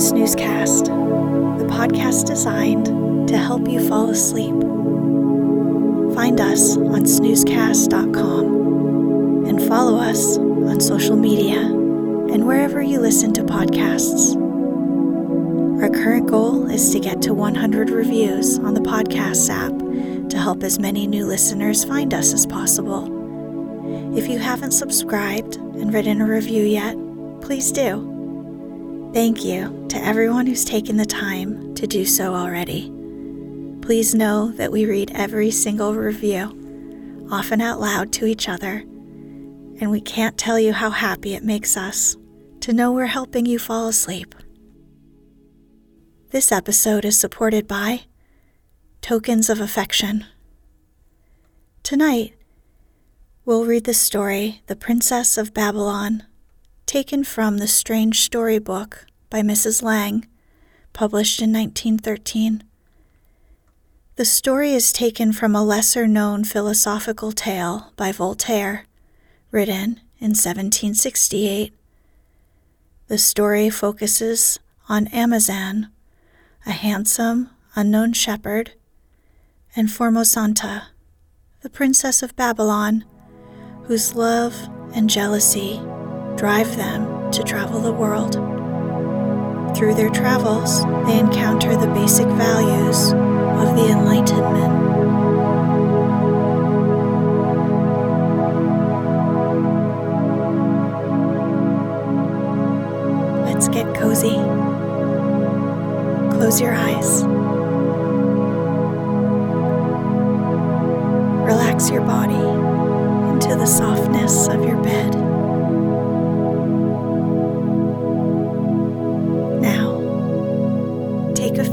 Snoozecast, the podcast designed to help you fall asleep. Find us on snoozecast.com and follow us on social media and wherever you listen to podcasts. Our current goal is to get to 100 reviews on the podcast app to help as many new listeners find us as possible. If you haven't subscribed and written a review yet, please do. Thank you to everyone who's taken the time to do so already. Please know that we read every single review, often out loud to each other, and we can't tell you how happy it makes us to know we're helping you fall asleep. This episode is supported by Tokens of Affection. Tonight, we'll read the story The Princess of Babylon taken from the Strange Story book by Mrs. Lang, published in 1913. The story is taken from a lesser known philosophical tale by Voltaire, written in 1768. The story focuses on Amazan, a handsome, unknown shepherd, and Formosante, the princess of Babylon, whose love and jealousy drive them to travel the world. Through their travels, they encounter the basic values of the Enlightenment. Let's get cozy. Close your eyes. Relax your body into the softness of your bed.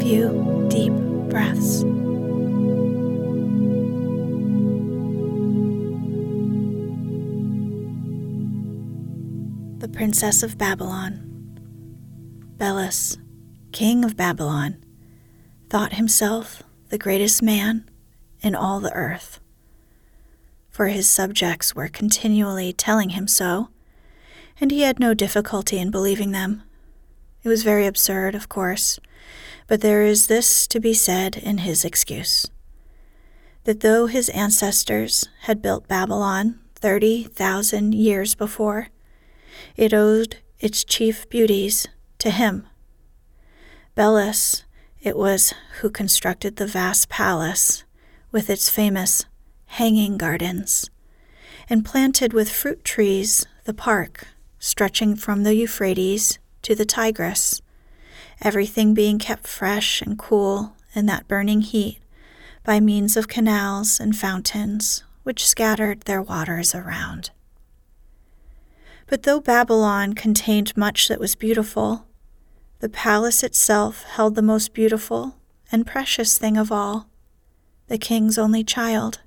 Few deep breaths. The Princess of Babylon. Belus, king of Babylon, thought himself the greatest man in all the earth. For his subjects were continually telling him so, and he had no difficulty in believing them. It was very absurd, of course, but there is this to be said in his excuse that though his ancestors had built Babylon 30,000 years before, it owed its chief beauties to him. Belus, it was who constructed the vast palace with its famous hanging gardens, and planted with fruit trees the park stretching from the Euphrates to the Tigris, everything being kept fresh and cool in that burning heat by means of canals and fountains which scattered their waters around. But though Babylon contained much that was beautiful, the palace itself held the most beautiful and precious thing of all, the king's only child,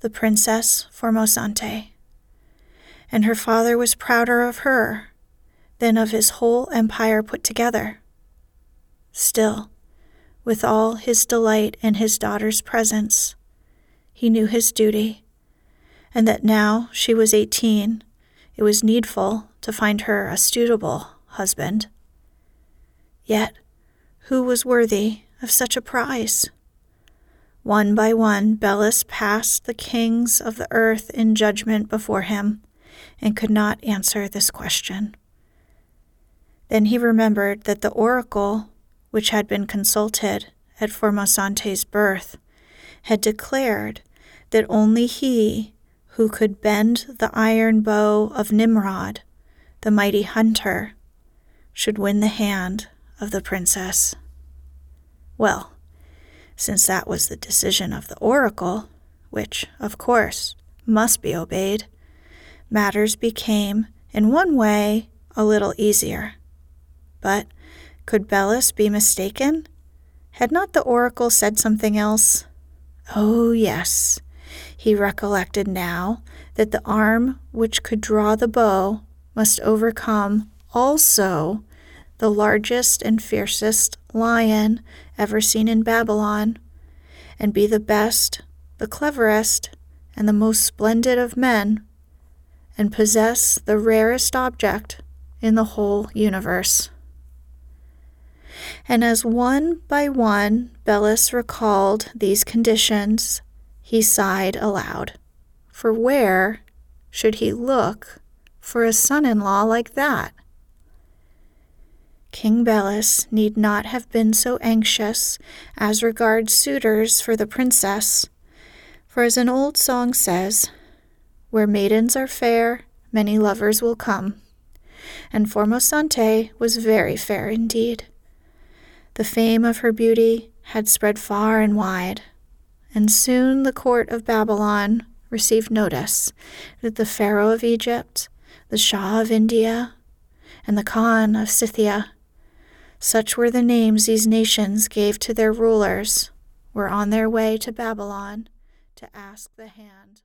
the Princess Formosante. And her father was prouder of her than of his whole empire put together. Still, with all his delight in his daughter's presence, he knew his duty, and that now she was eighteen, it was needful to find her a suitable husband. Yet, who was worthy of such a prize? One by one, Belus passed the kings of the earth in judgment before him and could not answer this question. Then he remembered that the oracle, which had been consulted at Formosante's birth, had declared that only he who could bend the iron bow of Nimrod, the mighty hunter, should win the hand of the princess. Well, since that was the decision of the oracle, which, of course, must be obeyed, matters became, in one way, a little easier. But could Belus be mistaken? Had not the oracle said something else? Oh, yes. He recollected now that the arm which could draw the bow must overcome also the largest and fiercest lion ever seen in Babylon, and be the best, the cleverest, and the most splendid of men, and possess the rarest object in the whole universe. And as one by one Belus recalled these conditions, he sighed aloud. For where should he look for a son in law like that? King Belus need not have been so anxious as regards suitors for the princess, for as an old song says, Where maidens are fair, many lovers will come. And Formosante was very fair indeed. The fame of her beauty had spread far and wide, and soon the court of Babylon received notice that the Pharaoh of Egypt, the Shah of India, and the Khan of Scythia, such were the names these nations gave to their rulers, were on their way to Babylon to ask the hand